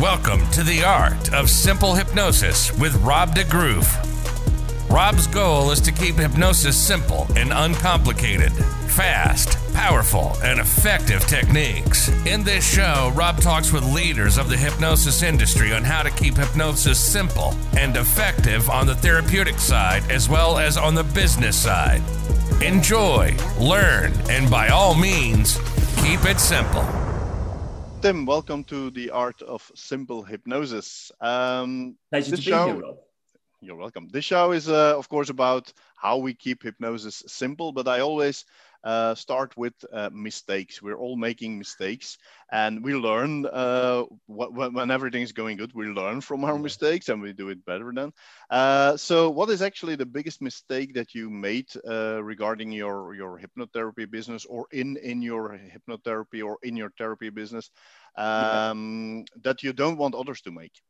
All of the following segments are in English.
Welcome to the art of simple hypnosis with Rob De Groof. Rob's goal is to keep hypnosis simple and uncomplicated, fast, powerful, and effective techniques. In this show, Rob talks with leaders of the hypnosis industry on how to keep hypnosis simple and effective on the therapeutic side as well as on the business side. Enjoy, learn, and by all means, keep it simple. Tim, welcome to the Art of Simple Hypnosis. Um, Pleasure to be show, here, Rob. You're welcome. This show is, uh, of course, about how we keep hypnosis simple, but I always uh, start with uh, mistakes. We're all making mistakes, and we learn uh, when everything is going good. We learn from our mistakes, and we do it better then. Uh, so, what is actually the biggest mistake that you made uh, regarding your your hypnotherapy business, or in in your hypnotherapy, or in your therapy business, um, yeah. that you don't want others to make?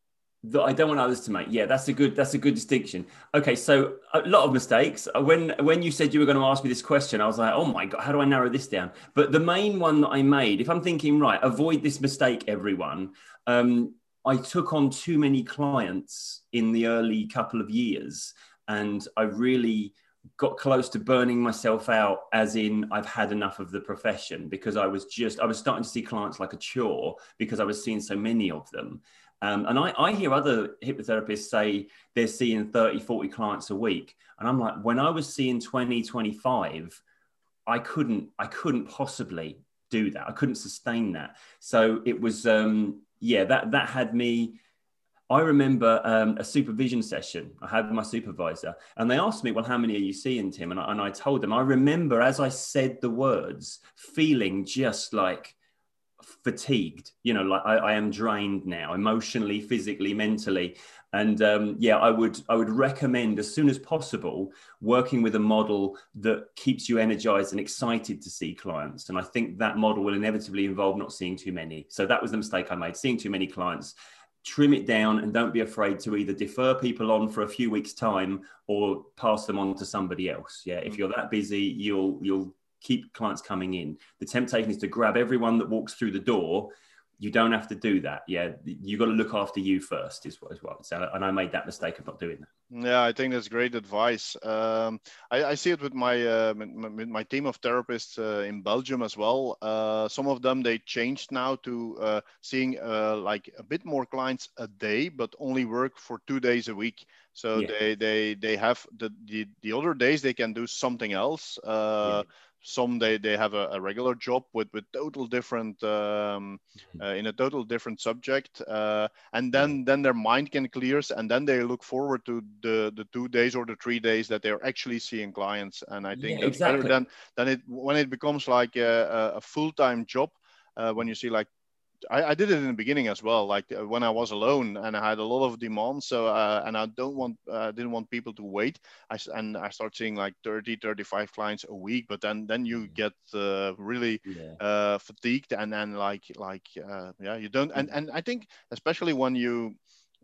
That I don't want others to make. Yeah, that's a good that's a good distinction. Okay, so a lot of mistakes. Uh, when when you said you were going to ask me this question, I was like, oh my god, how do I narrow this down? But the main one that I made, if I'm thinking right, avoid this mistake, everyone. Um, I took on too many clients in the early couple of years, and I really got close to burning myself out as in I've had enough of the profession because I was just I was starting to see clients like a chore because I was seeing so many of them um, and I, I hear other hypnotherapists say they're seeing 30, 40 clients a week. And I'm like, when I was seeing 20, 25, I couldn't, I couldn't possibly do that. I couldn't sustain that. So it was, um, yeah, that, that had me, I remember um, a supervision session I had with my supervisor, and they asked me, Well, how many are you seeing, Tim? And I, and I told them, I remember as I said the words, feeling just like, fatigued you know like I, I, am drained now emotionally physically mentally. And um, yeah i would i would recommend as soon as possible working with a model that keeps you energized and excited to see clients. And i think that model will inevitably involve not seeing too many. So that was the mistake i made seeing too many clients. Trim it down and don't be afraid to either defer people on for a few weeks time or pass them on to somebody else. Yeah if mm. you're that busy you'll you'll keep clients coming in. The temptation is to grab everyone that walks through the door. You don't have to do that. Yeah, you got to look after you first, is what is what. So, and I made that mistake of not doing that. Yeah, I think that's great advice. Um, I, I, see it with my, uh, with my team of therapists uh, in Belgium as well. Uh, some of them they changed now to uh, seeing uh, like a bit more clients a day, but only work for two days a week. So yeah. they they they have the, the the other days they can do something else. Uh, yeah some they, they have a, a, regular job with with total different um, mm-hmm. uh, in a total different subject uh, and then then their mind can clears and then they look forward to the the two days or the three days that they're actually seeing clients and i think yeah, that's exactly. better than than it when it becomes like a, a full-time job uh, when you see like I, I, did it in the beginning as well, like uh, when I was alone and I had a lot of demand. So, uh, and I don't want, uh, didn't want people to wait. I, and I start seeing like 30, 35 clients a week, but then, then you mm. get uh, really yeah. Uh, fatigued and then like, like, uh, yeah, you don't. And, and I think especially when you,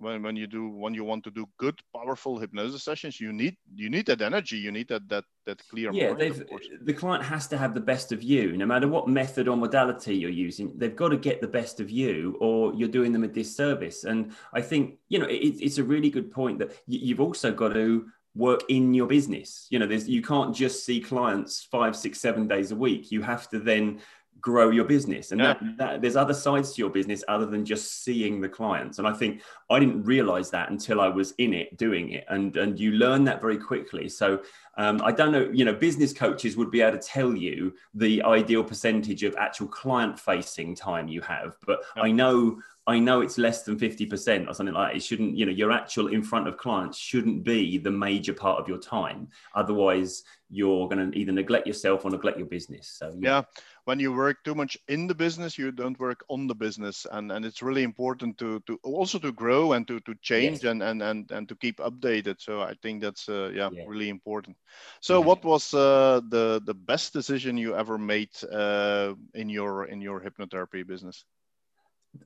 when, when you do when you want to do good powerful hypnosis sessions you need you need that energy you need that that that clear yeah mind, the client has to have the best of you. No matter what method or modality you're using they've got to get the best of you or you're doing them a disservice. And i think you know it, it's a really good point that you've also got to work in your business. You know there's you can't just see clients five six seven days a week. You have to then grow your business and yeah. that, that, there's other sides to your business other than just seeing the clients and i think i didn't realize that until i was in it doing it and and you learn that very quickly so um, i don't know you know business coaches would be able to tell you the ideal percentage of actual client facing time you have but yeah. i know I know it's less than 50% or something like that. It shouldn't, you know, your actual in front of clients shouldn't be the major part of your time. Otherwise, you're going to either neglect yourself or neglect your business. So, yeah. yeah. When you work too much in the business, you don't work on the business. And, and it's really important to, to also to grow and to, to change yes. and, and, and, and to keep updated. So I think that's, uh, yeah, yeah, really important. So yeah. what was uh, the, the best decision you ever made uh, in your, in your hypnotherapy business?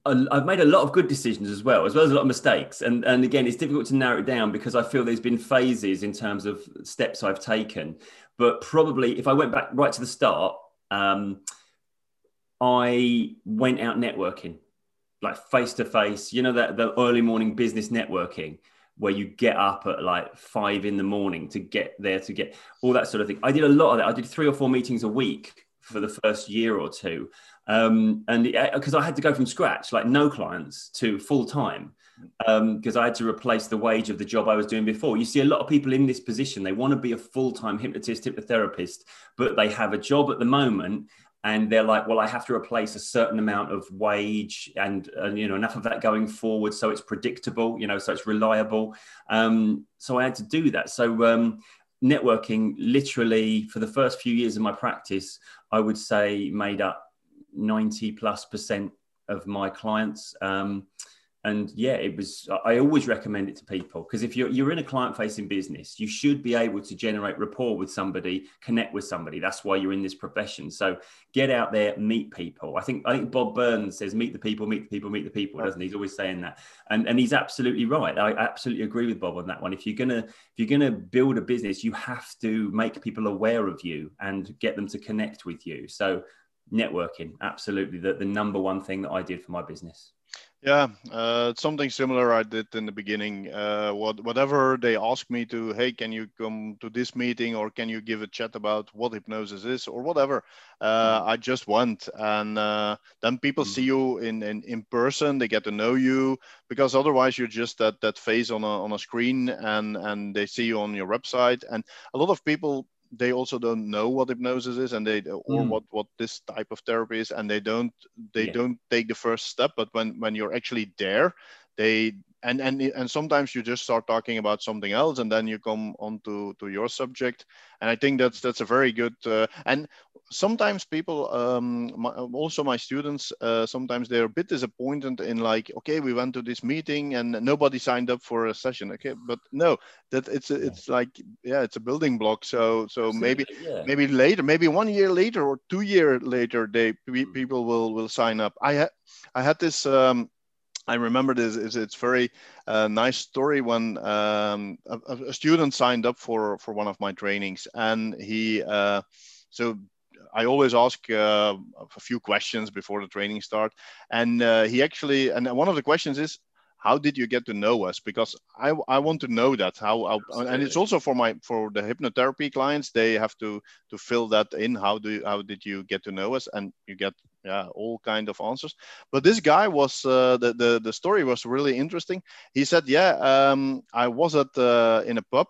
I've made a lot of good decisions as well, as well as a lot of mistakes. And, and again, it's difficult to narrow it down because I feel there's been phases in terms of steps I've taken. But probably if I went back right to the start, um, I went out networking like face to face. You know that the early morning business networking where you get up at like five in the morning to get there to get all that sort of thing. I did a lot of that. I did three or four meetings a week for the first year or two, um, and because I had to go from scratch, like no clients to full time because um, I had to replace the wage of the job I was doing before. You see a lot of people in this position, they want to be a full time hypnotist, hypnotherapist, but they have a job at the moment and they're like, well, I have to replace a certain amount of wage and, you know enough of that going forward, so it's predictable, you know, so it's reliable. Um, so I had to do that. So um, networking, literally, for the first few years of my practice, I would say made up ninety plus percent of my clients. Um, and yeah it was i always recommend it to people because if you're, you're in a client facing business you should be able to generate rapport with somebody connect with somebody. That's why you're in this profession. So get out there meet people. I think i think bob burns says meet the people meet the people meet the people doesn't he? He's always saying that. And and he's absolutely right. I absolutely agree with bob on that one. If you're gonna if you're gonna build a business you have to make people aware of you and get them to connect with you. So networking absolutely the, the number one thing that i did for my business yeah, uh, something similar I did in the beginning. Uh, what, whatever they ask me to, hey, can you come to this meeting or can you give a chat about what hypnosis is or whatever, uh, mm. I just went. And uh, then people mm. see you in, in, in person, they get to know you because otherwise you're just that, that face on a, on a screen and, and they see you on your website. And a lot of people they also don't know what hypnosis is and they or mm. what what this type of therapy is and they don't they yeah. don't take the first step but when when you're actually there they and and and sometimes you just start talking about something else and then you come on to, to your subject. And i think that's that's a very good uh, and sometimes people um, my, also my students uh, sometimes they're a bit disappointed in like okay we went to this meeting and nobody signed up for a session. Okay but no that it's a, it's like yeah it's a building block. So so maybe yeah. maybe later maybe one year later or two year later they hmm. people will will sign up. I had i had this um, I remember this. It's, it's very uh, nice story when um, a, a, student signed up for for one of my trainings, and he uh, so I always ask uh, a few questions before the training start, and uh, he actually and one of the questions is how did you get to know us because i, I want to know that how, and it's also for my for the hypnotherapy clients they have to to fill that in how do how did you get to know us and you get yeah all kind of answers. But this guy was uh, the, the the story was really interesting. He said yeah um, i was at uh, in a pub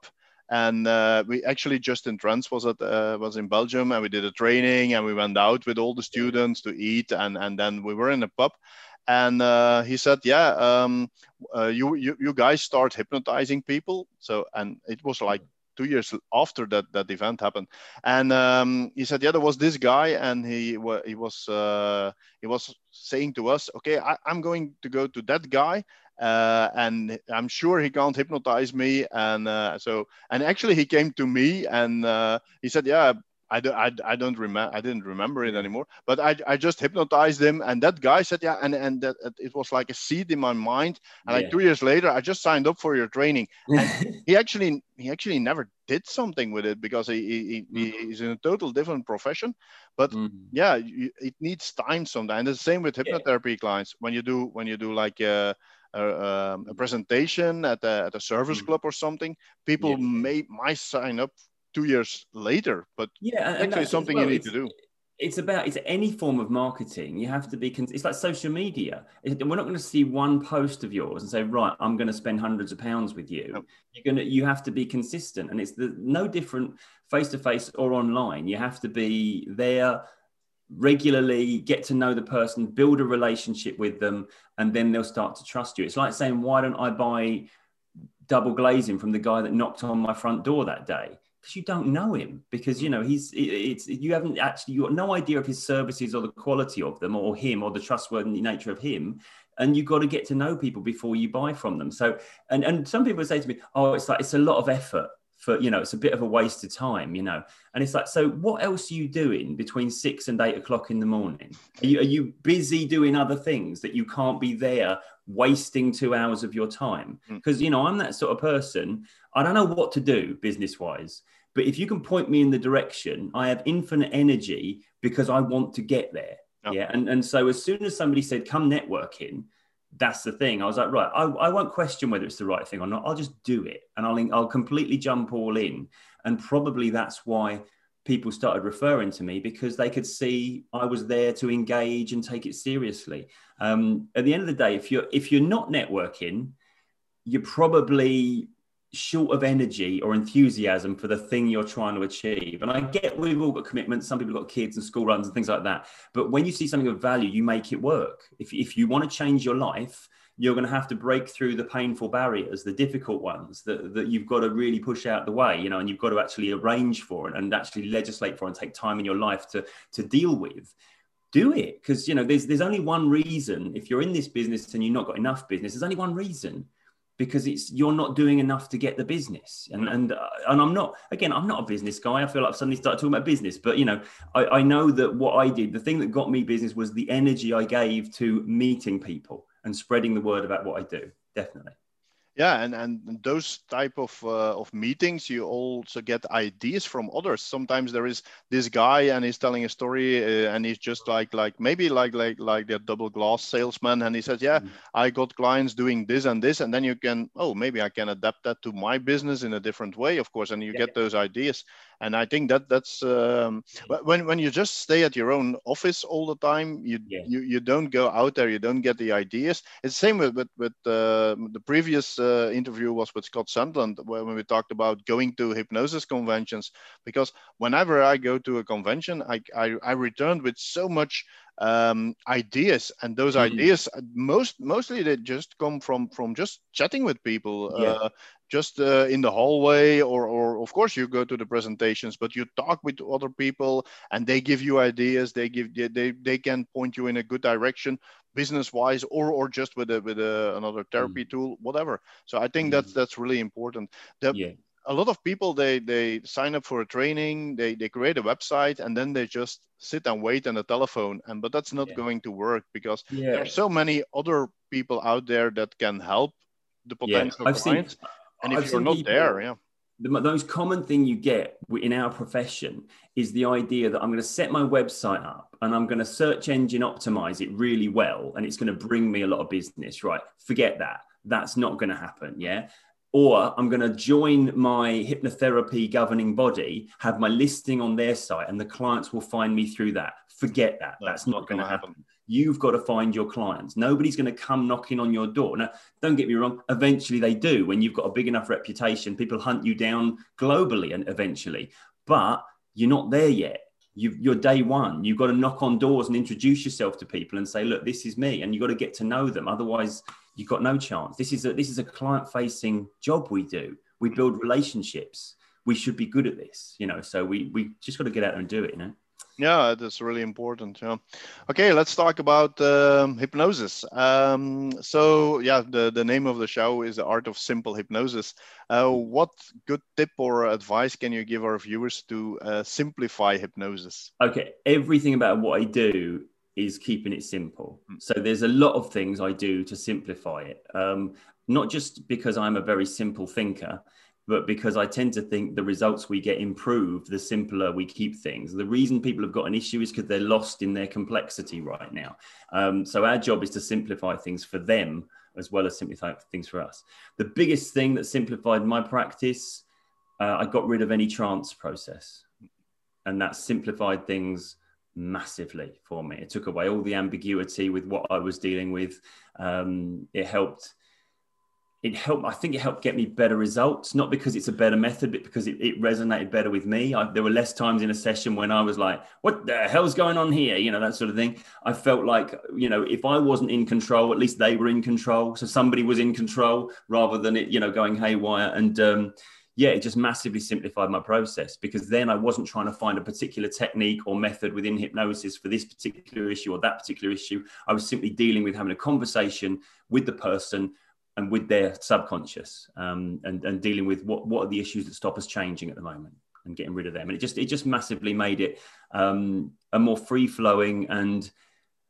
and uh, we actually just in trance was at uh, was in belgium and we did a training and we went out with all the students to eat and and then we were in a pub. And uh, he said, "Yeah, um, uh, you, you you guys start hypnotizing people." So, and it was like two years after that that event happened, and um, he said, "Yeah, there was this guy, and he was he was uh, he was saying to us, okay, I, am going to go to that guy." Uh, and I'm sure he can't hypnotize me. And uh, so, and actually, he came to me and uh, he said, "Yeah, I, do, I, I don't remember I didn't remember it anymore but I, I just hypnotized him and that guy said yeah and and that it was like a seed in my mind and yeah. like two years later I just signed up for your training and he actually he actually never did something with it because he, he, mm-hmm. he's in a total different profession but mm-hmm. yeah you, it needs time sometimes and the same with hypnotherapy yeah. clients when you do when you do like a, a, um, a presentation at a, at a service mm-hmm. club or something people yeah. may might sign up two years later. But yeah, actually something well. you need to do. It's about it's any form of marketing. You have to be. It's like social media. We're not going to see one post of yours and say, right, I'm going to spend hundreds of pounds with you. Nope. You're going to. You have to be consistent, and it's the, no different face to face or online. You have to be there regularly get to know the person build a relationship with them and then they'll start to trust you it's like saying why don't i buy double glazing from the guy that knocked on my front door that day because you don't know him because you know he's it's you haven't actually you got no idea of his services or the quality of them or him or the trustworthy nature of him and you've got to get to know people before you buy from them. So and and some people say to me oh it's like it's a lot of effort for you know it's a bit of a waste of time you know? And it's like so what else are you doing between six and eight o'clock in the morning? Are you, are you busy doing other things that you can't be there wasting two hours of your time? Because hmm. you know i'm that sort of person i don't know what to do business wise but if you can point me in the direction, I have infinite energy because I want to get there. Oh. Yeah. And, and so as soon as somebody said, come networking, that's the thing. I was like, right, I, I won't question whether it's the right thing or not. I'll just do it, and I'll I'll completely jump all in. And probably that's why people started referring to me because they could see I was there to engage and take it seriously. Um, at the end of the day, if you're if you're not networking, you're probably short of energy or enthusiasm for the thing you're trying to achieve. And I get we've all got commitments. Some people got kids and school runs and things like that. But when you see something of value, you make it work. If, if you want to change your life, you're going to have to break through the painful barriers, the difficult ones that, that you've got to really push out the way, you know, and you've got to actually arrange for it and actually legislate for and take time in your life to, to deal with. Do it because you know there's there's only one reason if you're in this business and you've not got enough business. There's only one reason because it's you're not doing enough to get the business. And and uh, and i'm not again i'm not a business guy. I feel like i've suddenly started talking about business but you know I, I know that what i did the thing that got me business was the energy i gave to meeting people and spreading the word about what i do. Definitely yeah and and those type of uh, of meetings you also get ideas from others sometimes there is this guy and he's telling a story uh, and he's just like like maybe like like like the double glass salesman and he says yeah mm-hmm. i got clients doing this and this and then you can oh maybe i can adapt that to my business in a different way of course and you yeah. get those ideas and i think that that's um, when when you just stay at your own office all the time you yeah. you, you don't go out there you don't get the ideas it's the same with with, with uh, the previous uh, interview was with Scott Sandland where when we talked about going to hypnosis conventions. Because whenever I go to a convention, I, I, I returned with so much um, ideas, and those mm-hmm. ideas most mostly they just come from from just chatting with people. Yeah. Uh, just uh, in the hallway or, or of course you go to the presentations but you talk with other people and they give you ideas they give they, they can point you in a good direction business wise or or just with a with a, another therapy mm. tool whatever so i think mm. that's that's really important the, yeah. a lot of people they they sign up for a training they they create a website and then they just sit and wait on the telephone and but that's not yeah. going to work because yeah. there's so many other people out there that can help the potential clients seen, and if I've you're not people, there yeah the most common thing you get in our profession is the idea that I'm going to set my website up and I'm going to search engine optimize it really well and it's going to bring me a lot of business, right? Forget that. That's not going to happen. Yeah. Or I'm going to join my hypnotherapy governing body, have my listing on their site, and the clients will find me through that. Forget that. That's, That's not, going to happen. happen. You've got to find your clients. Nobody's going to come knocking on your door. Now, don't get me wrong. Eventually, they do. When you've got a big enough reputation, people hunt you down globally, and eventually, but you're not there yet. you are day one. You've got to knock on doors and introduce yourself to people and say, "Look, this is me," and you've got to get to know them. Otherwise, you've got no chance. This is a this is a client-facing job we do. We build relationships. We should be good at this, you know. So we we just got to get out there and do it, you know. Yeah, that's really important. Yeah. Okay, let's talk about um, hypnosis. Um, so, yeah, the, the name of the show is The Art of Simple Hypnosis. Uh, what good tip or advice can you give our viewers to uh, simplify hypnosis? Okay, everything about what I do is keeping it simple. Hmm. So, there's a lot of things I do to simplify it. Um, not just because I'm a very simple thinker, but because I tend to think the results we get improve, the simpler we keep things. The reason people have got an issue is because they're lost in their complexity right now. Um, so our job is to simplify things for them as well as simplify things for us. The biggest thing that simplified my practice, uh, I got rid of any trance process, and that simplified things massively for me. It took away all the ambiguity with what I was dealing with. Um, it helped it helped. I think it helped get me better results, not because it's a better method, but because it, it resonated better with me. I, there were less times in a session when I was like, "What the hell's going on here?" You know that sort of thing. I felt like you know if I wasn't in control, at least they were in control. So somebody was in control rather than it, you know, going haywire. And um, yeah, it just massively simplified my process because then I wasn't trying to find a particular technique or method within hypnosis for this particular issue or that particular issue. I was simply dealing with having a conversation with the person and with their subconscious um, and, and dealing with what, what are the issues that stop us changing at the moment and getting rid of them. And it just it just massively made it um, a more free flowing and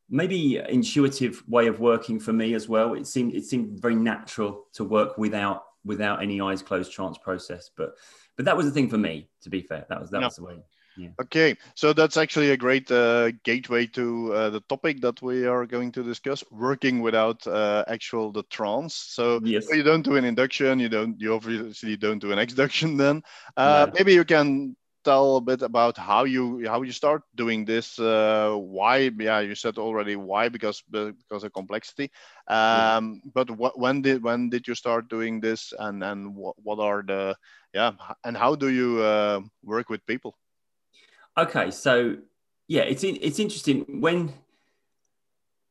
maybe intuitive way of working for me as well. It seemed it seemed very natural to work without without any eyes closed trance process. But but that was the thing for me. To be fair, that was that was the way. Yeah. Okay, so that's actually a great uh, gateway to uh, the topic that we are going to discuss: working without uh, actual the trance. So yes. you don't do an induction, you don't, you obviously don't do an exduction. Then uh, maybe you can tell a bit about how you how you start doing this uh, why yeah you said already why because because of complexity um, but what when did when did you start doing this and and what, what are the yeah and how do you uh, work with people okay so yeah it's in, it's interesting when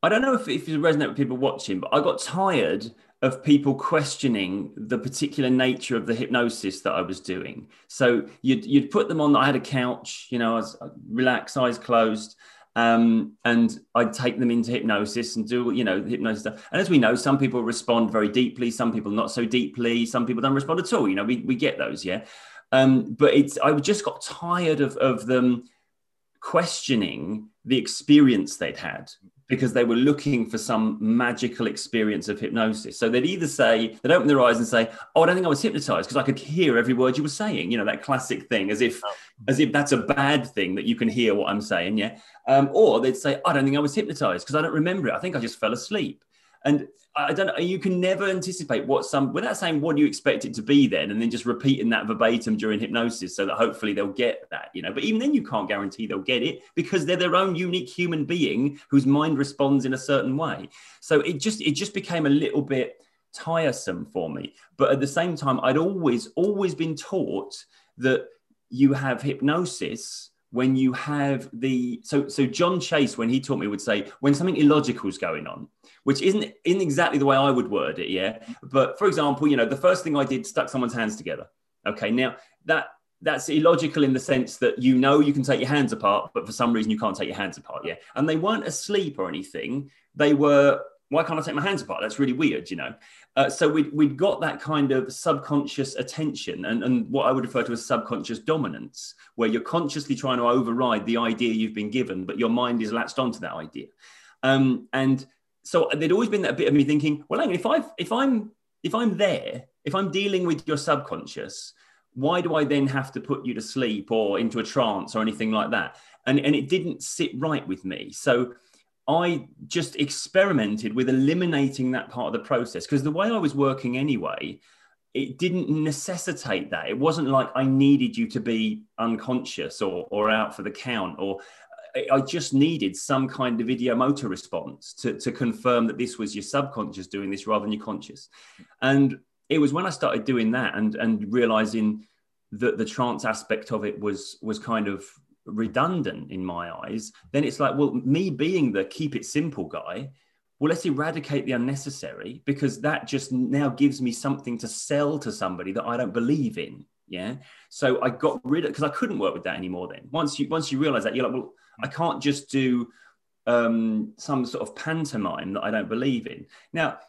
I don't know if, if it resonate with people watching, but I got tired of people questioning the particular nature of the hypnosis that I was doing. So you'd, you'd put them on, I had a couch, you know, I was relaxed, eyes closed. Um, and I'd take them into hypnosis and do, you know, hypnosis stuff. And as we know, some people respond very deeply, some people not so deeply, some people don't respond at all. You know, we, we get those, yeah. Um, but it's I just got tired of, of them questioning the experience they'd had because they were looking for some magical experience of hypnosis. So they'd either say, they'd open their eyes and say, Oh, I don't think I was hypnotized because I could hear every word you were saying. You know, that classic thing, as if oh. as if that's a bad thing that you can hear what I'm saying. Yeah. Um, or they'd say, I don't think I was hypnotized because I don't remember it. I think I just fell asleep. And I don't know, you can never anticipate what some, without saying what do you expect it to be then, and then just repeating that verbatim during hypnosis so that hopefully they'll get that, you know. But even then, you can't guarantee they'll get it because they're their own unique human being whose mind responds in a certain way. So it just, it just became a little bit tiresome for me. But at the same time, I'd always, always been taught that you have hypnosis when you have the so so John Chase when he taught me would say when something illogical is going on, which isn't in exactly the way I would word it, yeah. But for example, you know, the first thing I did stuck someone's hands together. Okay, now that that's illogical in the sense that you know you can take your hands apart, but for some reason you can't take your hands apart, yeah. And they weren't asleep or anything; they were why can't I take my hands apart? That's really weird, you know. Uh, so we we'd got that kind of subconscious attention and, and what I would refer to as subconscious dominance, where you're consciously trying to override the idea you've been given, but your mind is latched onto that idea. Um, and so there'd always been that bit of me thinking, well, hang on, if I if I'm if I'm there, if I'm dealing with your subconscious, why do I then have to put you to sleep or into a trance or anything like that? And and it didn't sit right with me. So I just experimented with eliminating that part of the process because the way I was working anyway, it didn't necessitate that. It wasn't like I needed you to be unconscious or, or out for the count, or I just needed some kind of ideomotor response to, to confirm that this was your subconscious doing this rather than your conscious. And it was when I started doing that and, and realizing that the trance aspect of it was was kind of redundant in my eyes, then it's like, well, me being the keep it simple guy, well, let's eradicate the unnecessary because that just now gives me something to sell to somebody that I don't believe in. Yeah. So I got rid of because I couldn't work with that anymore. Then once you once you realize that, you're like, well, I can't just do um, some sort of pantomime that I don't believe in. Now,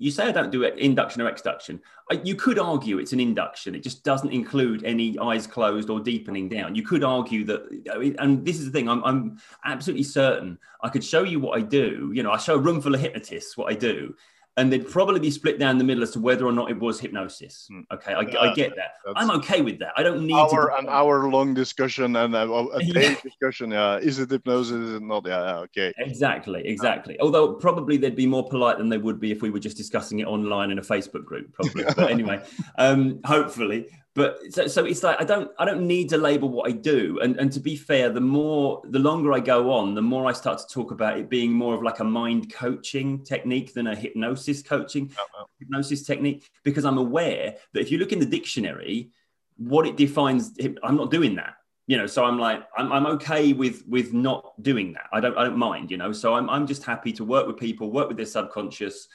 you say I don't do induction or exduction. You could argue it's an induction. It just doesn't include any eyes closed or deepening down. You could argue that, and this is the thing, I'm, I'm absolutely certain I could show you what I do. You know, I show a room full of hypnotists what I do, and they'd probably be split down the middle as to whether or not it was hypnosis. Hmm. Okay, I, yeah, I get that. I'm okay with that. I don't need hour, an hour long discussion and a, a day yeah. discussion. Yeah, is it hypnosis? Is it not? Yeah, okay. Exactly, exactly. Although probably they'd be more polite than they would be if we were just discussing it online in a Facebook group. Probably, but anyway, um, hopefully but so, so it's like i don't i don't need to label what i do. And and to be fair the more the longer i go on the more i start to talk about it being more of like a mind coaching technique than a hypnosis coaching oh, hypnosis technique. Because i'm aware that if you look in the dictionary what it defines i'm not doing that you know? So i'm like I'm, I'm okay with with not doing that. I don't i don't mind you know? So i'm, I'm just happy to work with people work with their subconscious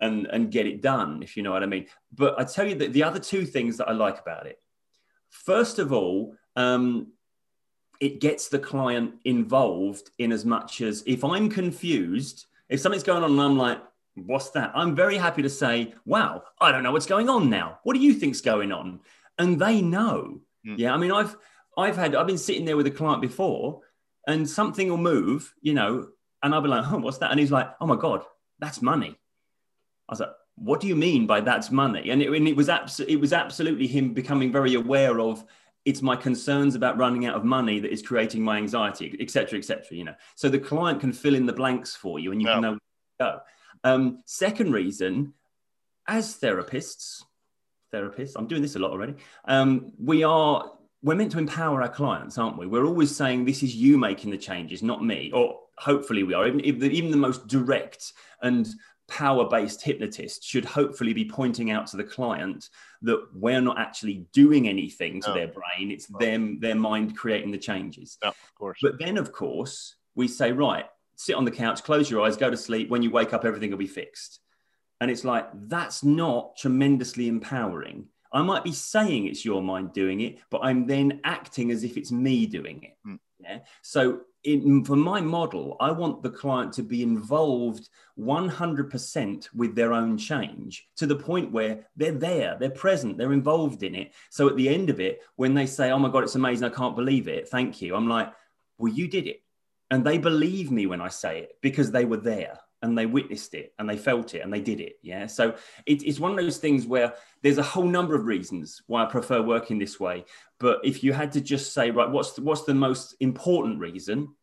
and and get it done if you know what i mean. But i tell you that the other two things that i like about it. First of all um, it gets the client involved in as much as if i'm confused if something's going on and i'm like what's that? I'm very happy to say wow i don't know what's going on now. What do you think's going on? And they know. Mm. yeah i mean i've i've had i've been sitting there with a client before and something will move you know and i'll be like oh what's that? And he's like oh my god that's money I was like, what do you mean by that's money? And it, and it was abs- it was absolutely him becoming very aware of it's my concerns about running out of money that is creating my anxiety, etc., etc. you know, so the client can fill in the blanks for you and you yeah. can know where to go. Um, second reason, as therapists, therapists, I'm doing this a lot already. Um, we are we're meant to empower our clients, aren't we? We're always saying this is you making the changes, not me. Or hopefully we are. Even, even the most direct and power-based hypnotist should hopefully be pointing out to the client that we're not actually doing anything to no. their brain. It's no. them, their mind creating the changes. Yeah, of course. But then, of course, we say, right, sit on the couch, close your eyes, go to sleep. When you wake up, everything will be fixed. And it's like, that's not tremendously empowering. I might be saying it's your mind doing it, but I'm then acting as if it's me doing it. Mm. Yeah. So in, for my model, I want the client to be involved 100% with their own change to the point where they're there, they're present, they're involved in it. So at the end of it, when they say, Oh my God, it's amazing, I can't believe it, thank you, I'm like, Well, you did it. And they believe me when I say it because they were there and they witnessed it and they felt it and they did it. Yeah. So it, it's one of those things where there's a whole number of reasons why I prefer working this way. But if you had to just say, right, what's the, what's the most important reason?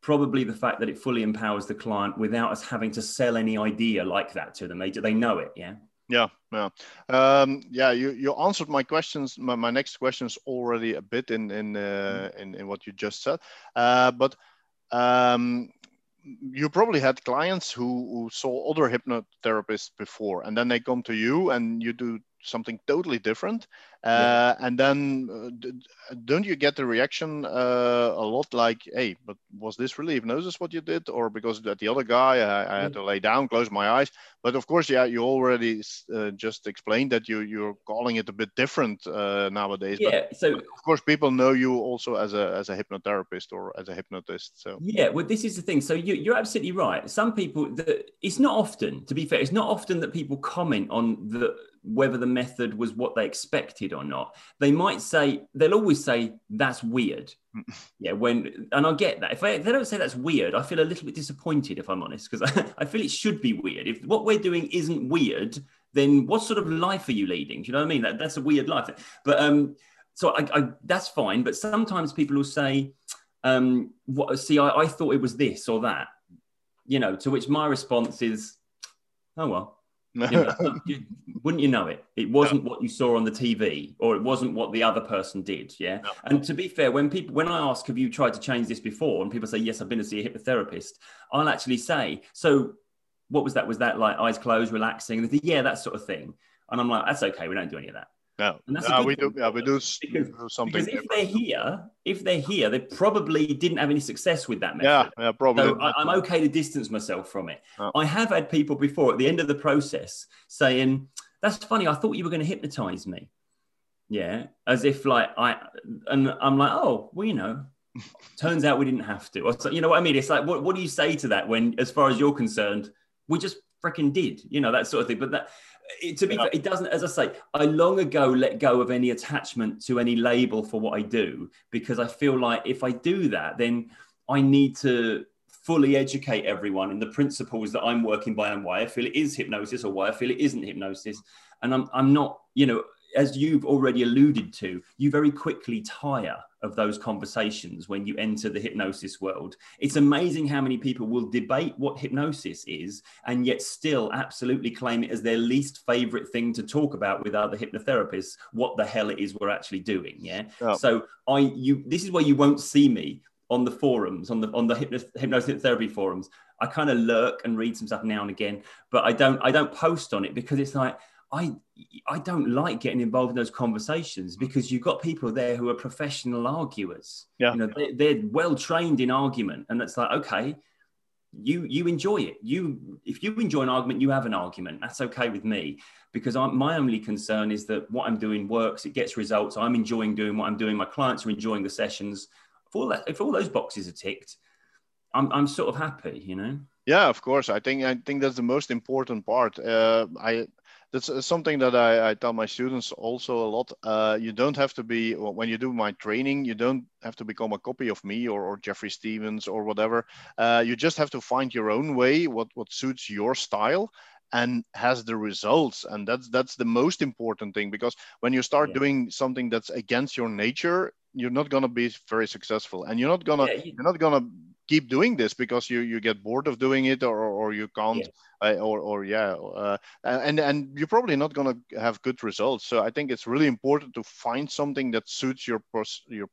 Probably the fact that it fully empowers the client without us having to sell any idea like that to them. They, they know it. Yeah. Yeah, yeah, um, yeah. You, you answered my questions. My, my next questions already a bit in in uh, in, in what you just said. Uh, but um, you probably had clients who, who saw other hypnotherapists before and then they come to you and you do something totally different uh, yeah. and then uh, don't you get the reaction uh, a lot like hey but was this really hypnosis what you did? Or because that the other guy I, I had to lay down close my eyes. But of course yeah you already uh, just explained that you you're calling it a bit different uh, nowadays. Yeah but, so of course people know you also as a as a hypnotherapist or as a hypnotist so. Yeah well this is the thing. So you, you're absolutely right. Some people that it's not often to be fair it's not often that people comment on the whether the method was what they expected or not. They might say, they'll always say, that's weird. yeah, when, and I get that. If, I, if, they don't say that's weird, I feel a little bit disappointed, if I'm honest, because I, I, feel it should be weird. If what we're doing isn't weird, then what sort of life are you leading? Do you know what I mean? That, that's a weird life. But, um, so I, I, that's fine. But sometimes people will say, um, what, see, I, I thought it was this or that, you know, to which my response is, oh, well, wouldn't you know it? It wasn't what you saw on the TV, or it wasn't what the other person did. Yeah. And to be fair, when people, when I ask, "Have you tried to change this before?" and people say, "Yes, I've been to see a hypnotherapist," I'll actually say, "So, what was that? Was that like eyes closed, relaxing?" And they say, "Yeah, that sort of thing." And I'm like, "That's okay. We don't do any of that." No, no we do. Yeah, we do, because, do something. Because if different. they're here, if they're here, they probably didn't have any success with that method. Yeah, yeah, probably. So I, am okay to distance myself from it. Oh. I have had people before at the end of the process saying, "That's funny. I thought you were going to hypnotize me." Yeah, as if like I, and I'm like, oh, well, you know, turns out we didn't have to. Or so, you know what I mean? It's like, what, what do you say to that when, as far as you're concerned, we just freaking did, you know, that sort of thing. But that it, to be yeah. fair, it doesn't, as I say, I long ago let go of any attachment to any label for what I do because I feel like if I do that, then I need to fully educate everyone in the principles that I'm working by and why I feel it is hypnosis or why I feel it isn't hypnosis. And I'm, I'm not, you know, as you've already alluded to, you very quickly tire of those conversations when you enter the hypnosis world. It's amazing how many people will debate what hypnosis is and yet still absolutely claim it as their least favorite thing to talk about with other hypnotherapists what the hell it is we're actually doing, yeah? Oh. So I you this is where you won't see me on the forums, on the on the hypnosis therapy forums. I kind of lurk and read some stuff now and again, but I don't I don't post on it because it's like I I don't like getting involved in those conversations because you've got people there who are professional arguers. Yeah. You know, they, they're well trained in argument, and it's like, okay, you you enjoy it. You if you enjoy an argument, you have an argument. That's okay with me because I'm, my only concern is that what I'm doing works. It gets results. I'm enjoying doing what I'm doing. My clients are enjoying the sessions. If all that, if all those boxes are ticked, I'm I'm sort of happy. You know. Yeah, of course. I think I think that's the most important part. Uh, I that's uh, something that I, I, tell my students also a lot. Uh, you don't have to be when you do my training. You don't have to become a copy of me or, or Jeffrey Stevens or whatever. Uh, you just have to find your own way, what what suits your style, and has the results and that's that's the most important thing because when you start yeah. doing something that's against your nature you're not going to be very successful and you're not going to yeah, you... you're not going to keep doing this because you you get bored of doing it or or you can't yeah. Uh, or or yeah uh, and and you're probably not going to have good results so i think it's really important to find something that suits your pers- your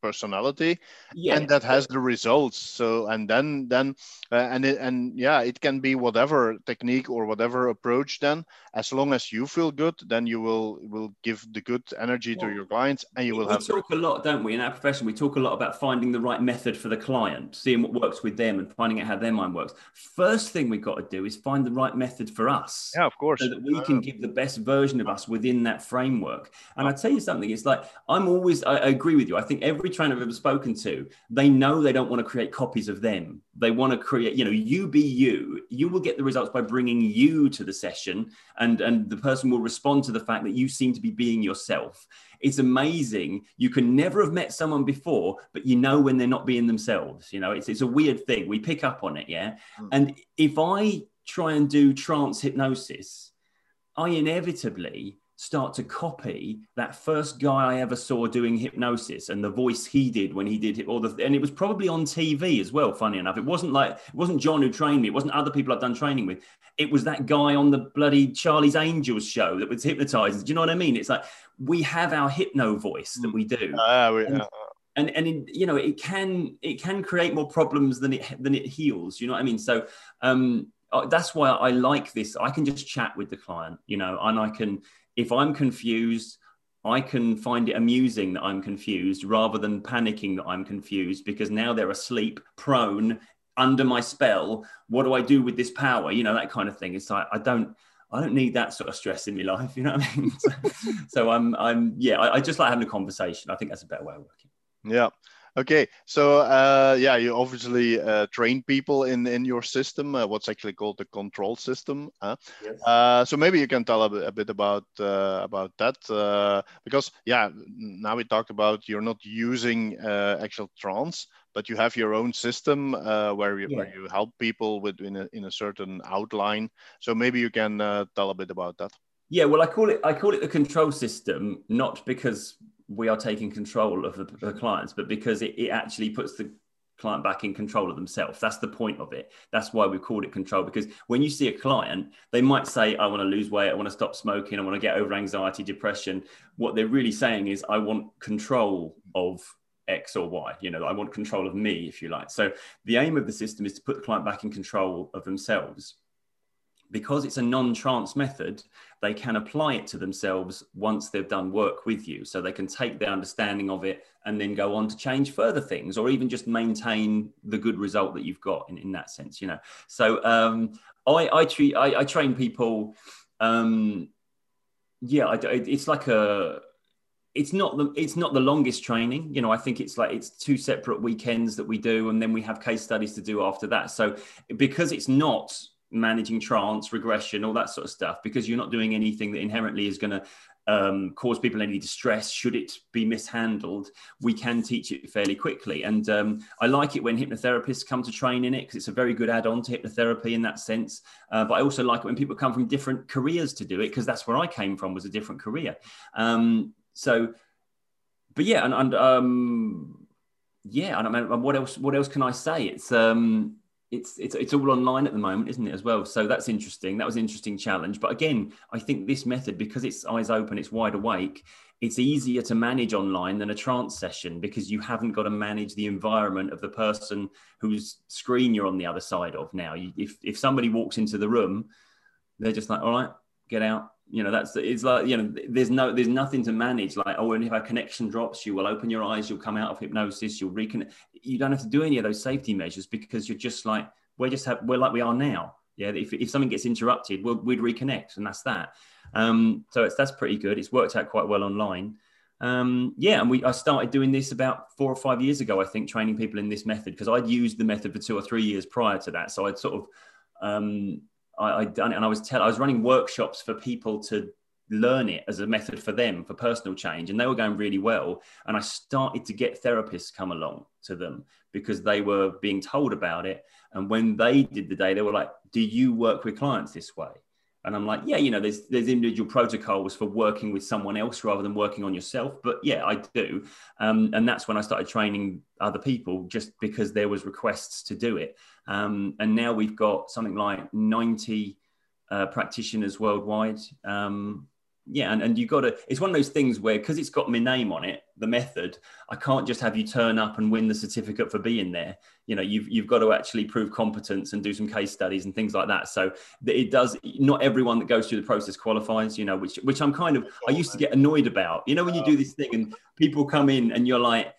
personality yeah. and that has the results. So and then then uh, and it, and yeah it can be whatever technique or whatever approach then. As long as you feel good then you will will give the good energy yeah. to your clients and you will we have talk a lot don't we in our profession? We talk a lot about finding the right method for the client seeing what works with them and finding out how their mind works. First thing we've got to do is find the right method for us. Yeah of course. So that we can give the best version of us within that framework. And i tell you something it's like i'm always I, I agree with you. I think every trainer i've ever spoken to they know they don't want to create copies of them. They want to create you know you be you. You will get the results by bringing you to the session and and the person will respond to the fact that you seem to be being yourself. It's amazing. You can never have met someone before but you know when they're not being themselves you know? It's, it's a weird thing. We pick up on it yeah? Mm. and if i try and do trance hypnosis i inevitably start to copy that first guy I ever saw doing hypnosis and the voice he did when he did it, or the, and it was probably on TV as well. Funny enough, it wasn't like it wasn't John who trained me. It wasn't other people I've done training with. It was that guy on the bloody Charlie's Angels show that was hypnotizing. Do you know what I mean? It's like we have our hypno voice that we do. Uh, we, and, and and in, you know it can it can create more problems than it than it heals. You know what I mean? So um, uh, that's why I like this. I can just chat with the client, you know, and I can if I'm confused, I can find it amusing that I'm confused rather than panicking that I'm confused because now they're asleep, prone, under my spell. What do I do with this power? You know, that kind of thing. It's like, I don't. I don't need that sort of stress in my life, you know what I mean? so, so I'm, I'm, yeah, I, I just like having a conversation. I think that's a better way of working. Yeah, Okay, so uh, yeah, you obviously uh, train people in in your system. Uh, what's actually called the control system. Yes. Uh, so maybe you can tell a bit, a bit about uh, about that uh, because yeah, now we talked about you're not using actual trance, but you have your own system where you yeah. where you help people with in a in a certain outline. So maybe you can tell a bit about that. Yeah, well, I call it I call it the control system, not because we are taking control of the, the clients, but because it, it actually puts the client back in control of themselves. That's the point of it. That's why we called it control. Because when you see a client, they might say, I want to lose weight, I want to stop smoking, I want to get over anxiety, depression. What they're really saying is, I want control of X or Y. You know, I want control of me, if you like. So the aim of the system is to put the client back in control of themselves because it's a non-trance method, they can apply it to themselves once they've done work with you. So they can take their understanding of it and then go on to change further things or even just maintain the good result that you've got in, in that sense, you know. So um, I, I, treat, I, I train people, um, yeah, I, it's like a, it's not the it's not the longest training you know i think it's like it's two separate weekends that we do and then we have case studies to do after that so because it's not managing trance, regression, all that sort of stuff, because you're not doing anything that inherently is going to um, cause people any distress should it be mishandled. We can teach it fairly quickly. And um, I like it when hypnotherapists come to train in it because it's a very good add on to hypnotherapy in that sense. Uh, but I also like it when people come from different careers to do it because that's where I came from was a different career. Um, so, but yeah, and, and um, yeah, and I mean, what else? What else can I say? It's um, it's it's it's all online at the moment, isn't it, as well? So that's interesting. That was an interesting challenge. But again, I think this method, because it's eyes open, it's wide awake, it's easier to manage online than a trance session because you haven't got to manage the environment of the person whose screen you're on the other side of now. If if somebody walks into the room, they're just like, all right, get out, you know that's it's like you know there's no there's nothing to manage. Like oh and if our connection drops you will open your eyes you'll come out of hypnosis you'll reconnect you don't have to do any of those safety measures because you're just like we're just have, we're like we are now. Yeah if, if something gets interrupted we'll, we'd reconnect and that's that. Um, so it's that's pretty good. It's worked out quite well online. Um, yeah and we i started doing this about four or five years ago i think training people in this method because i'd used the method for two or three years prior to that. So i'd sort of um, I, had done it and I was tell, I was running workshops for people to learn it as a method for them for personal change and they were going really well and i started to get therapists come along to them because they were being told about it and when they did the day they were like do you work with clients this way And I'm like, yeah, you know, there's there's individual protocols for working with someone else rather than working on yourself. But yeah, I do, um, and that's when I started training other people, just because there was requests to do it. Um, and now we've got something like 90 uh, practitioners worldwide. Um, yeah, and, and you've got to, it's one of those things where, because it's got my name on it, the method, I can't just have you turn up and win the certificate for being there. You know, you've, you've got to actually prove competence and do some case studies and things like that. So it does, not everyone that goes through the process qualifies, you know, which, which I'm kind of, I used to get annoyed about, you know, when you do this thing and people come in and you're like,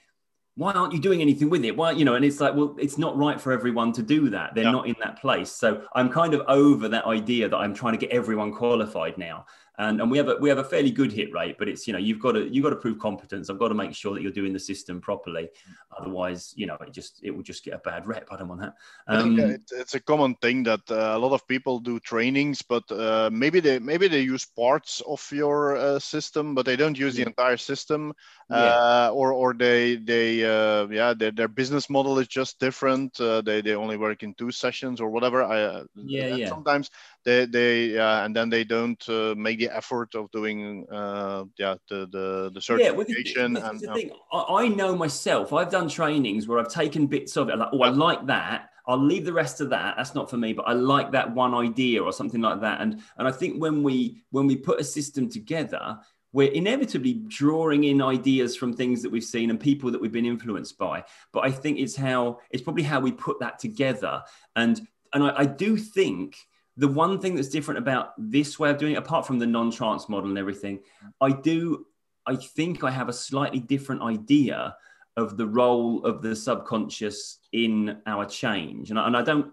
why aren't you doing anything with it? Why, you know, and it's like, well, it's not right for everyone to do that. They're yeah. not in that place. So I'm kind of over that idea that I'm trying to get everyone qualified now and, and we have a we have a fairly good hit rate but it's you know you've got to you've got to prove competence. I've got to make sure that you're doing the system properly. Otherwise you know it just it will just get a bad rep. I don't want that. Um, it's a common thing that uh, a lot of people do trainings but uh, maybe they maybe they use parts of your uh, system but they don't use the entire system. Yeah. Uh, or or they they uh, yeah their, their business model is just different. Uh, they they only work in two sessions or whatever. I yeah, yeah. sometimes they they yeah and then they don't make the effort of doing uh, yeah the the, the certification yeah, well, the, the, and the thing, I know myself i've done trainings where i've taken bits of it like oh i like that i'll leave the rest of that that's not for me but i like that one idea or something like that and and i think when we when we put a system together we're inevitably drawing in ideas from things that we've seen and people that we've been influenced by but i think it's how it's probably how we put that together and and I, I do think the one thing that's different about this way of doing it, apart from the non-trance model and everything, I do, I think I have a slightly different idea of the role of the subconscious in our change. And I, and I don't,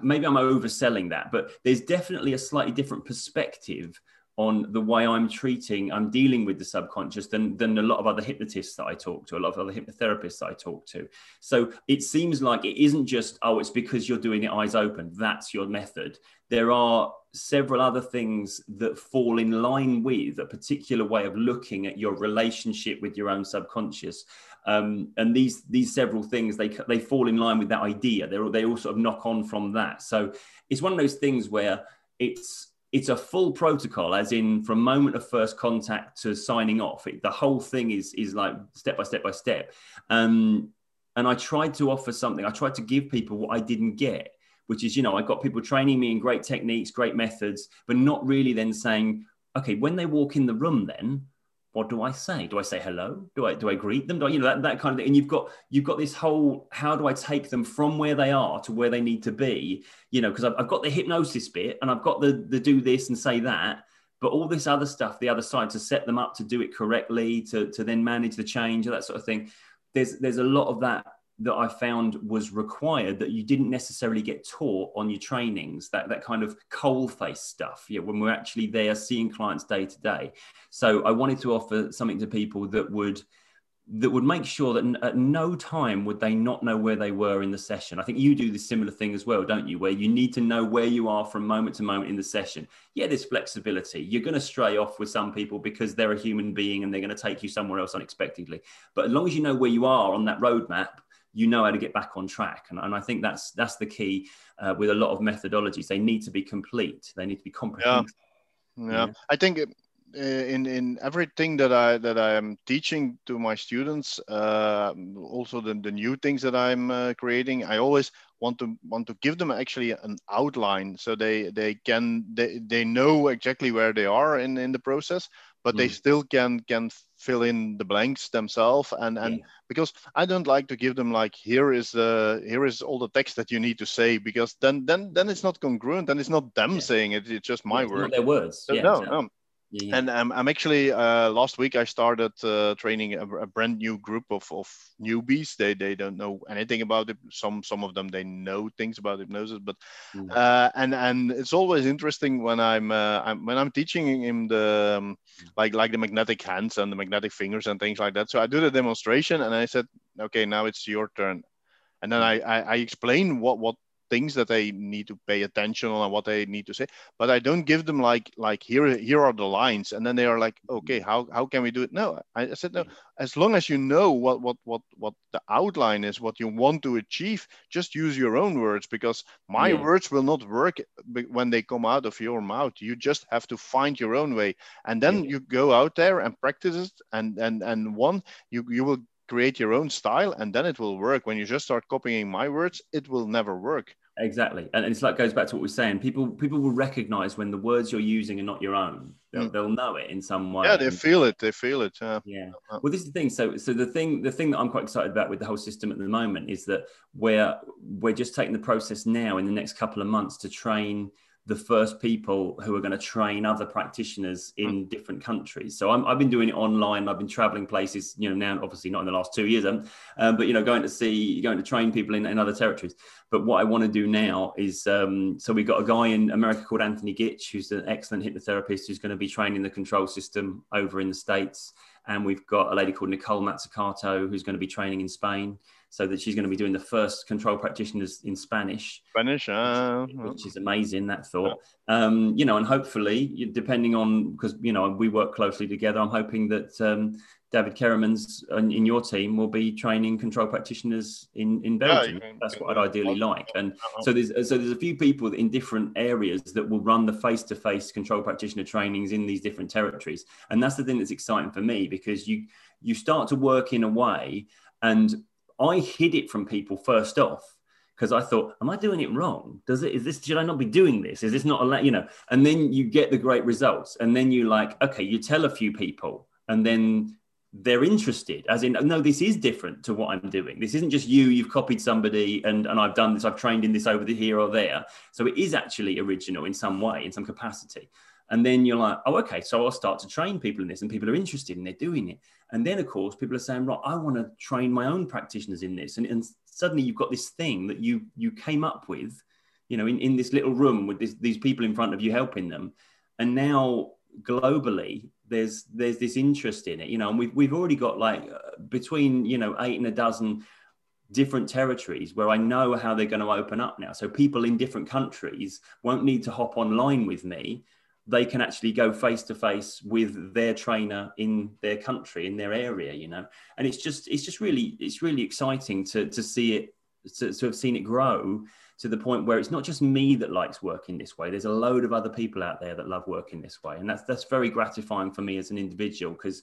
maybe I'm overselling that, but there's definitely a slightly different perspective on the way I'm treating, I'm dealing with the subconscious than, than a lot of other hypnotists that I talk to, a lot of other hypnotherapists I talk to. So it seems like it isn't just, oh, it's because you're doing it eyes open. That's your method. There are several other things that fall in line with a particular way of looking at your relationship with your own subconscious. Um, and these these several things they they fall in line with that idea. They they all sort of knock on from that. So it's one of those things where it's it's a full protocol as in from moment of first contact to signing off. It, the whole thing is is like step by step by step. Um, and i tried to offer something. I tried to give people what i didn't get which is you know i got people training me in great techniques great methods but not really then saying okay when they walk in the room then what do I say? Do I say hello? Do I do I greet them? Do I, you know that, that kind of thing? And you've got you've got this whole how do I take them from where they are to where they need to be? You know, because I've, I've got the hypnosis bit and I've got the the do this and say that, but all this other stuff, the other side to set them up to do it correctly, to to then manage the change, that sort of thing. There's there's a lot of that that I found was required that you didn't necessarily get taught on your trainings, that, that kind of coal face stuff, yeah, when we're actually there seeing clients day to day. So I wanted to offer something to people that would that would make sure that at no time would they not know where they were in the session. I think you do the similar thing as well, don't you? Where you need to know where you are from moment to moment in the session. Yeah, there's flexibility. You're going to stray off with some people because they're a human being and they're going to take you somewhere else unexpectedly. But as long as you know where you are on that roadmap, you know how to get back on track. And, and I think that's that's the key uh, with a lot of methodologies. They need to be complete. They need to be comprehensive. Yeah, yeah. yeah. I think uh, in in everything that I that I am teaching to my students, uh, also the, the new things that I'm uh, creating, I always want to want to give them actually an outline so they they can they, they know exactly where they are in in the process but mm. they still can can fill in the blanks themselves. And and yeah. because i don't like to give them like here is uh here is all the text that you need to say because then then then it's not congruent and it's not them yeah. saying it it's just my yeah, words their words. So, no, no yeah. And um, I'm actually uh, last week I started uh, training a, a, brand new group of, of newbies. They they don't know anything about it. Some some of them they know things about hypnosis, but mm. uh, and and it's always interesting when I'm, uh, I'm when I'm teaching him the um, like like the magnetic hands and the magnetic fingers and things like that. So I do the demonstration and I said, okay, now it's your turn, and then I I, I explain what what things that they need to pay attention on and what they need to say but i don't give them like like here here are the lines and then they are like mm-hmm. okay how, how can we do it? No I, said no mm-hmm. as long as you know what what what what the outline is what you want to achieve just use your own words because my yeah. words will not work when they come out of your mouth. You just have to find your own way and then yeah. you go out there and practice it and and and one you you will create your own style and then it will work. When you just start copying my words it will never work exactly. And it's like goes back to what we're saying people people will recognize when the words you're using are not your own. They'll, mm. they'll know it in some way. Yeah they feel it they feel it uh, yeah well this is the thing. So so the thing the thing that i'm quite excited about with the whole system at the moment is that we're we're just taking the process now in the next couple of months to train the first people who are going to train other practitioners in mm. different countries. So i have been doing it online. I've been traveling places, you know, now obviously not in the last two years, um, um, but you know, going to see, going to train people in, in other territories. But what I want to do now is, um, so we've got a guy in America called Anthony Gitch, who's an excellent hypnotherapist, who's going to be training the control system over in the States. And we've got a lady called Nicole Mazzucato, who's going to be training in Spain so that she's going to be doing the first control practitioners in Spanish. Spanish, uh, which, is amazing. That thought, um, you know, and hopefully, depending on because you know we work closely together, I'm hoping that um, David Kerriman's in, in, your team will be training control practitioners in in Belgium. Yeah, That's what I'd ideally like. And uh-huh. so there's so there's a few people in different areas that will run the face-to-face control practitioner trainings in these different territories. And that's the thing that's exciting for me because you you start to work in a way and I hid it from people first off because I thought, am I doing it wrong? Does it, is this, should I not be doing this? Is this not allowed, you know? And then you get the great results. And then you like, okay, you tell a few people and then they're interested as in, no, this is different to what I'm doing. This isn't just you, you've copied somebody and, and I've done this, I've trained in this over the here or there. So it is actually original in some way, in some capacity. And then you're like, oh, okay, so I'll start to train people in this, and people are interested and they're doing it. And then, of course, people are saying, right, I want to train my own practitioners in this. And, and suddenly you've got this thing that you you came up with, you know, in, in this little room with this, these people in front of you helping them. And now globally, there's there's this interest in it, you know, and we've, we've already got like uh, between, you know, eight and a dozen different territories where I know how they're going to open up now. So people in different countries won't need to hop online with me they can actually go face to face with their trainer in their country in their area you know? And it's just it's just really it's really exciting to to see it to, to have seen it grow to the point where it's not just me that likes working this way. There's a load of other people out there that love working this way. And that's that's very gratifying for me as an individual because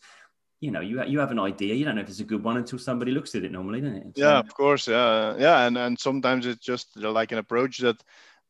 you know you, you have an idea. You don't know if it's a good one until somebody looks at it normally doesn't it so, yeah um, of course yeah. Yeah and and sometimes it's just like an approach that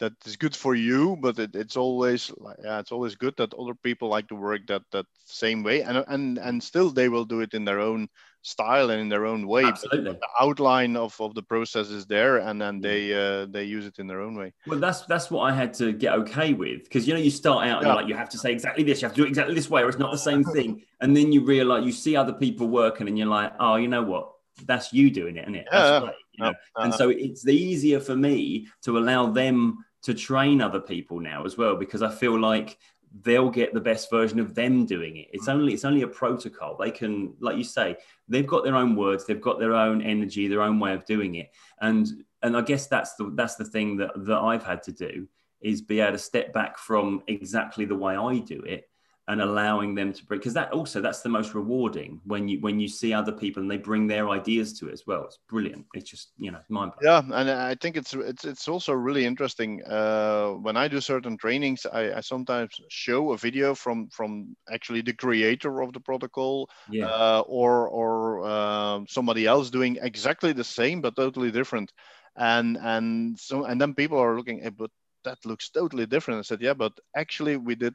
that is good for you but it, it's always yeah it's always good that other people like to work that that same way and and and still they will do it in their own style and in their own way Absolutely. the outline of, of the process is there and then they uh, they use it in their own way well that's that's what i had to get okay with because you know you start out and yeah. like you have to say exactly this you have to do it exactly this way or it's not the same thing and then you realize you see other people working and you're like oh you know what that's you doing it, isn't it? Yeah. Right, you know? uh-huh. And so it's the easier for me to allow them to train other people now as well because I feel like they'll get the best version of them doing it. It's mm. only it's only a protocol. They can, like you say, they've got their own words, they've got their own energy, their own way of doing it. And and I guess that's the that's the thing that that I've had to do is be able to step back from exactly the way I do it and allowing them to bring because that also that's the most rewarding when you when you see other people and they bring their ideas to it as well it's brilliant it's just you know mind blowing. yeah and i think it's it's, it's also really interesting uh, when i do certain trainings I, I, sometimes show a video from from actually the creator of the protocol yeah. uh, or or uh, somebody else doing exactly the same but totally different and and so and then people are looking hey, but that looks totally different i said yeah but actually we did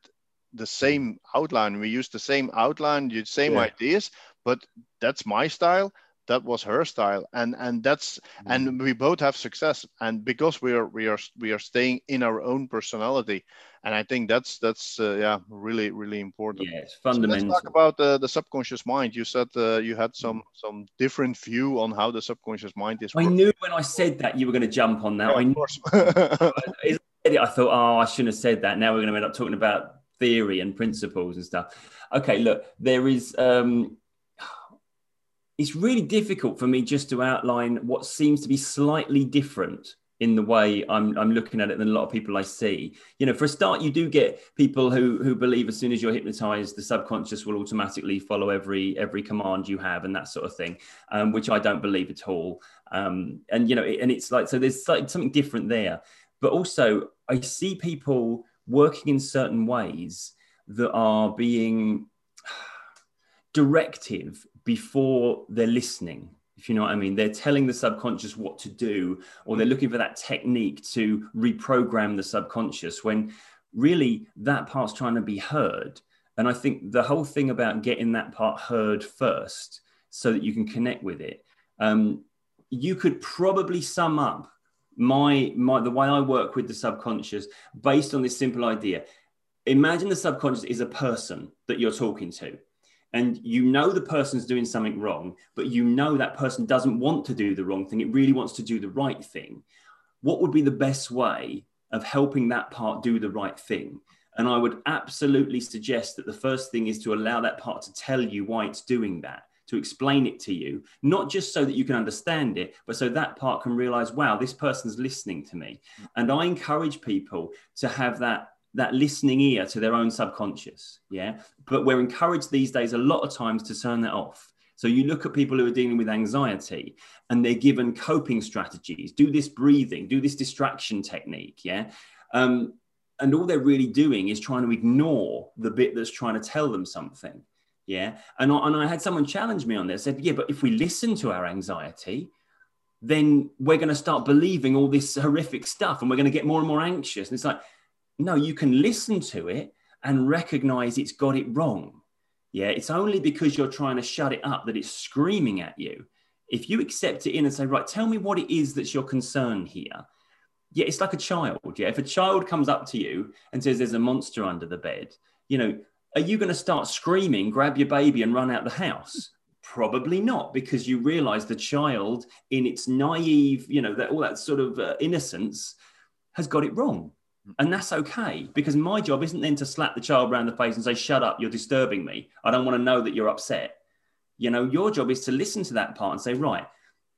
the same outline. We used the same outline, the same yeah. ideas, but that's my style. That was her style, and and that's mm. and we both have success. And because we are we are we are staying in our own personality, and I think that's that's uh, yeah really really important. Yeah, it's fundamental. So let's talk about uh, the subconscious mind. You said uh, you had some some different view on how the subconscious mind is. I working. knew when I said that you were going to jump on that. Yeah, I, knew, I thought, oh, I shouldn't have said that. Now we're going to end up talking about theory and principles and stuff. Okay, look, there is. Um, it's really difficult for me just to outline what seems to be slightly different in the way I'm, I'm looking at it than a lot of people I see. You know, for a start, you do get people who who believe as soon as you're hypnotized, the subconscious will automatically follow every every command you have and that sort of thing, um, which I don't believe at all. Um, and you know, and it's like so there's like something different there. But also, I see people working in certain ways that are being directive before they're listening if you know what I mean. They're telling the subconscious what to do, or they're looking for that technique to reprogram the subconscious when really that part's trying to be heard. And I think the whole thing about getting that part heard first so that you can connect with it, um, you could probably sum up my, my the way I work with the subconscious based on this simple idea. Imagine the subconscious is a person that you're talking to and you know the person's doing something wrong, but you know that person doesn't want to do the wrong thing, it really wants to do the right thing, what would be the best way of helping that part do the right thing? And I would absolutely suggest that the first thing is to allow that part to tell you why it's doing that, to explain it to you, not just so that you can understand it, but so that part can realize, wow, this person's listening to me. And I encourage people to have that that listening ear to their own subconscious. Yeah. But we're encouraged these days a lot of times to turn that off. So you look at people who are dealing with anxiety and they're given coping strategies, do this breathing, do this distraction technique. Yeah. Um, and all they're really doing is trying to ignore the bit that's trying to tell them something. Yeah. And I, and I had someone challenge me on this, said, yeah, but if we listen to our anxiety, then we're going to start believing all this horrific stuff and we're going to get more and more anxious. And it's like, no, you can listen to it and recognize it's got it wrong. Yeah, it's only because you're trying to shut it up that it's screaming at you. If you accept it in and say, right, tell me what it is that's your concern here. Yeah, it's like a child. Yeah, if a child comes up to you and says there's a monster under the bed, you know, are you going to start screaming, grab your baby, and run out the house? Probably not, because you realize the child, in its naive, you know, that all that sort of uh, innocence, has got it wrong. And that's okay because my job isn't then to slap the child around the face and say, shut up, you're disturbing me. I don't want to know that you're upset. You know, your job is to listen to that part and say, right,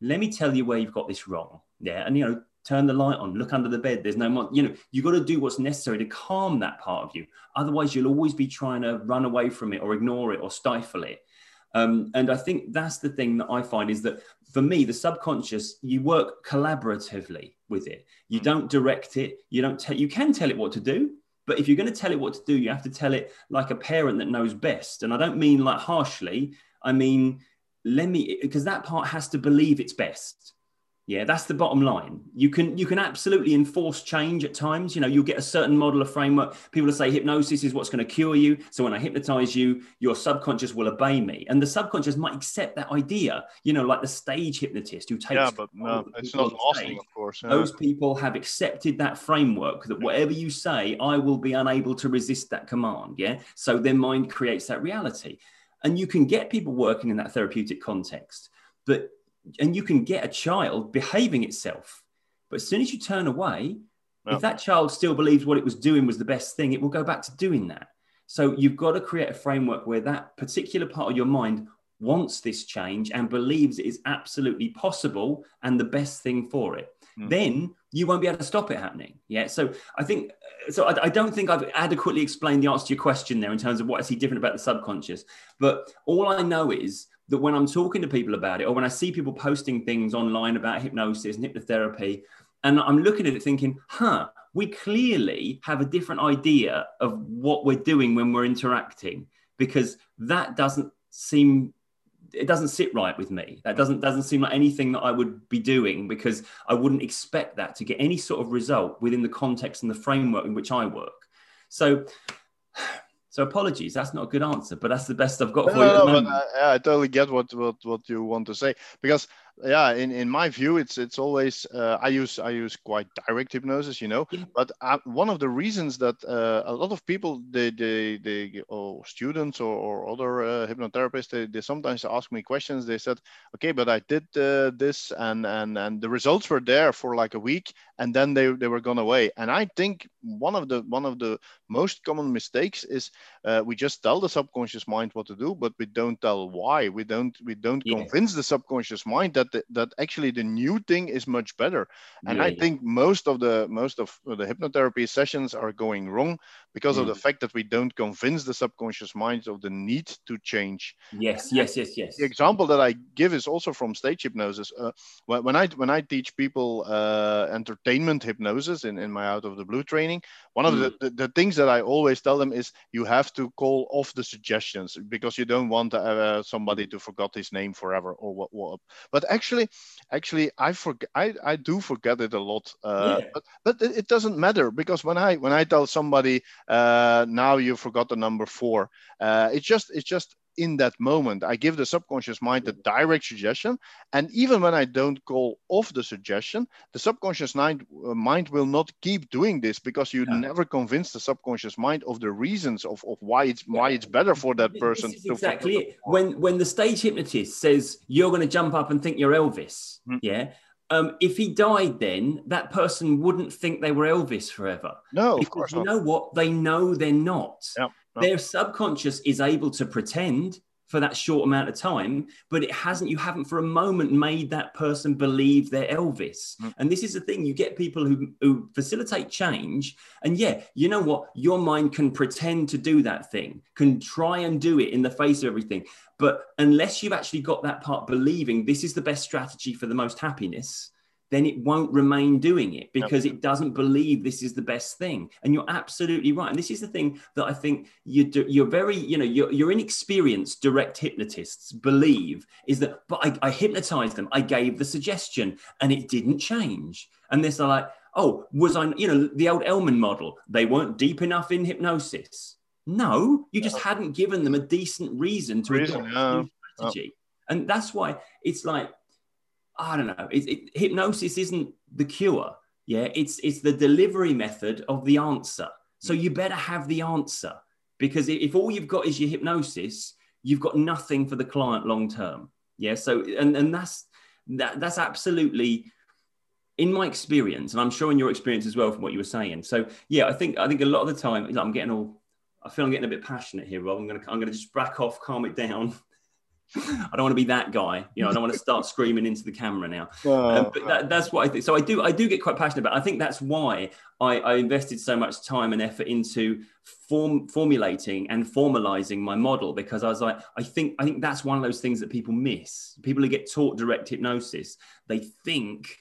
let me tell you where you've got this wrong. Yeah. And, you know, turn the light on, look under the bed. There's no more, you know, you've got to do what's necessary to calm that part of you. Otherwise, you'll always be trying to run away from it or ignore it or stifle it. Um, and I think that's the thing that I find is that for me, the subconscious, you work collaboratively with it. You mm. don't direct it. You don't tell. You can tell it what to do, but if you're going to tell it what to do, you have to tell it like a parent that knows best. And I don't mean like harshly. I mean let me because that part has to believe it's best. Yeah, that's the bottom line. You can you can absolutely enforce change at times. You know, you'll get a certain model of framework. People will say hypnosis is what's going to cure you. So when I hypnotize you, your subconscious will obey me, and the subconscious might accept that idea. You know, like the stage hypnotist who takes. Yeah, but no, it's not lasting, of course. Yeah. Those people have accepted that framework that whatever you say, I will be unable to resist that command. Yeah, so their mind creates that reality, and you can get people working in that therapeutic context, but and you can get a child behaving itself. But as soon as you turn away, if that child still believes what it was doing was the best thing, it will go back to doing that. So you've got to create a framework where that particular part of your mind wants this change and believes it is absolutely possible and the best thing for it. Mm. Then you won't be able to stop it happening. Yeah. So I think, so I, I, don't think I've adequately explained the answer to your question there in terms of what I see different about the subconscious. But all I know is that when I'm talking to people about it, or when I see people posting things online about hypnosis and hypnotherapy, and I'm looking at it thinking, huh, we clearly have a different idea of what we're doing when we're interacting, because that doesn't seem it doesn't sit right with me. That doesn't doesn't seem like anything that i would be doing because i wouldn't expect that to get any sort of result within the context and the framework in which i work. So so apologies, that's not a good answer, but that's the best I've got for no, you. No, but I, I totally get what, what what you want to say because yeah in, in my view it's it's always uh, i use i use quite direct hypnosis you know yeah. but uh, one of the reasons that uh, a lot of people they they, they or students or, or other uh, hypnotherapists they, they sometimes ask me questions they said okay but i did uh, this and and and the results were there for like a week and then they, they were gone away and i think one of the one of the most common mistakes is uh, we just tell the subconscious mind what to do but we don't tell why we don't we don't yeah. convince the subconscious mind that that the, that actually the new thing is much better. And Yeah, I yeah. think most of the most of the hypnotherapy sessions are going wrong because of Mm. the fact that we don't convince the subconscious mind of the need to change. Yes, yes, yes, yes. The example that I give is also from stage hypnosis. Uh, when, I when I teach people uh, entertainment hypnosis in, in my out of the blue training, one of the, the, the things that I always tell them is you have to call off the suggestions because you don't want uh, somebody to forget his name forever or what, what. But actually, actually, I forget. I, I do forget it a lot. Uh, Yeah. But but it, it doesn't matter because when I when I tell somebody uh, now you forgot the number four, uh, it's just it's just in that moment i give the subconscious mind a direct suggestion and even when i don't call off the suggestion the subconscious mind, uh, mind will not keep doing this because you Yeah. never convince the subconscious mind of the reasons of, of why it's why it's better for that This- person This is to exactly it. When when the stage hypnotist says you're going to jump up and think you're Elvis, Mm. yeah. Um, if he died, then that person wouldn't think they were Elvis forever. no of because course you not know what? They know they're not. Yeah, yeah. Their subconscious is able to pretend for that short amount of time, but it hasn't, you haven't for a moment made that person believe they're Elvis. Mm. And this is the thing you get people who, who facilitate change. And yeah, you know what? Your mind can pretend to do that thing, can try and do it in the face of everything. But unless you've actually got that part believing this is the best strategy for the most happiness, then it won't remain doing it because it doesn't believe this is the best thing. And you're absolutely right. And this is the thing that I think you do, you're very, you know, your, your inexperienced direct hypnotists believe is that, but I, I hypnotized them. I gave the suggestion and it didn't change. And they're like, oh, was I, you know, the old Elman model, they weren't deep enough in hypnosis. No, you just hadn't given them a decent reason to Reason, adopt yeah. strategy. And that's why it's like, I don't know. It, it, hypnosis isn't the cure. Yeah, it's it's the delivery method of the answer. So you better have the answer because if all you've got is your hypnosis, you've got nothing for the client long term. Yeah. So and and that's that that's absolutely in my experience, and I'm sure in your experience as well from what you were saying. So yeah, I think I think a lot of the time I'm getting all I feel I'm getting a bit passionate here, Rob. I'm gonna I'm gonna just back off, calm it down. I don't want to be that guy. You know, I don't want to start screaming into the camera now. Um, but that, that's what I think. So I do, I do get quite passionate about. It. I think that's why I, I invested so much time and effort into form, formulating and formalizing my model because I was like, I think, I think that's one of those things that people miss. People who get taught direct hypnosis, they think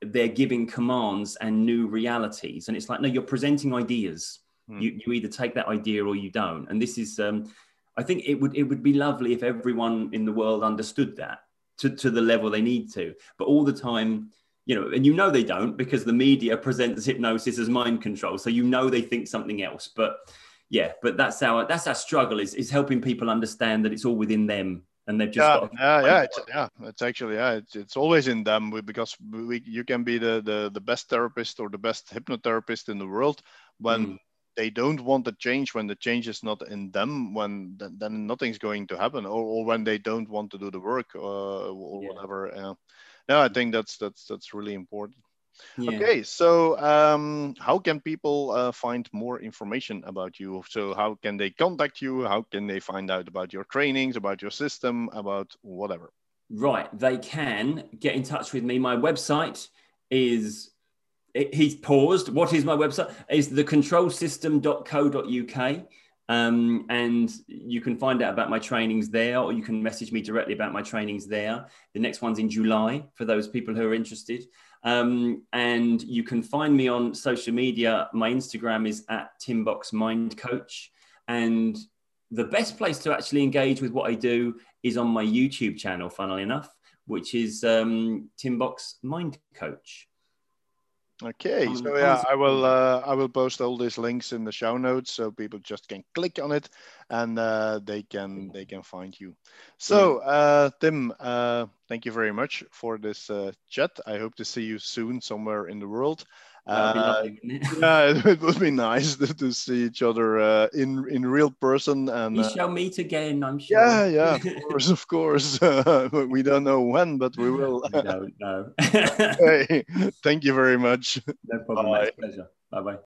they're giving commands and new realities, and it's like, no, you're presenting ideas. Hmm. You, you either take that idea or you don't. And this is, um, I think it would it would be lovely if everyone in the world understood that to, to the level they need to. But all the time, you know, and you know they don't because the media presents hypnosis as mind control. So you know they think something else. But yeah, but that's our that's our struggle is is helping people understand that it's all within them and they've just yeah, got to yeah, yeah, it's, yeah. It's actually yeah, it's, it's always in them because we, you can be the, the the best therapist or the best hypnotherapist in the world when Mm. They don't want the change when the change is not in them when then, then nothing's going to happen or, or when they don't want to do the work uh, or Yeah. whatever. Uh, no, I think that's that's that's really important. yeah. Okay, so um, how can people uh, find more information about you? So how can they contact you? How can they find out about your trainings, about your system, about whatever? Right, they can get in touch with me. My website is it, he's paused. What is my website? Is thecontrolsystem.co.uk. Um, and you can find out about my trainings there, or you can message me directly about my trainings there. The next one's in July for those people who are interested. Um, and you can find me on social media. My Instagram is at Timbox Mind Coach. And the best place to actually engage with what I do is on my YouTube channel, funnily enough, which is um, Timbox Mind Coach. Okay, Um, so yeah, I will uh, I will post all these links in the show notes so people just can click on it and uh, they can they can find you. So uh, Tim, uh, thank you very much for this uh, chat. I hope to see you soon somewhere in the world. Uh, lovely, it? yeah, it would be nice to, to see each other uh, in in real person and. We uh, shall meet again, I'm sure. yeah, yeah, of course, of course. we don't know when, but we will. I don't know. hey, thank you very much. no problem. mate. Pleasure. Bye bye.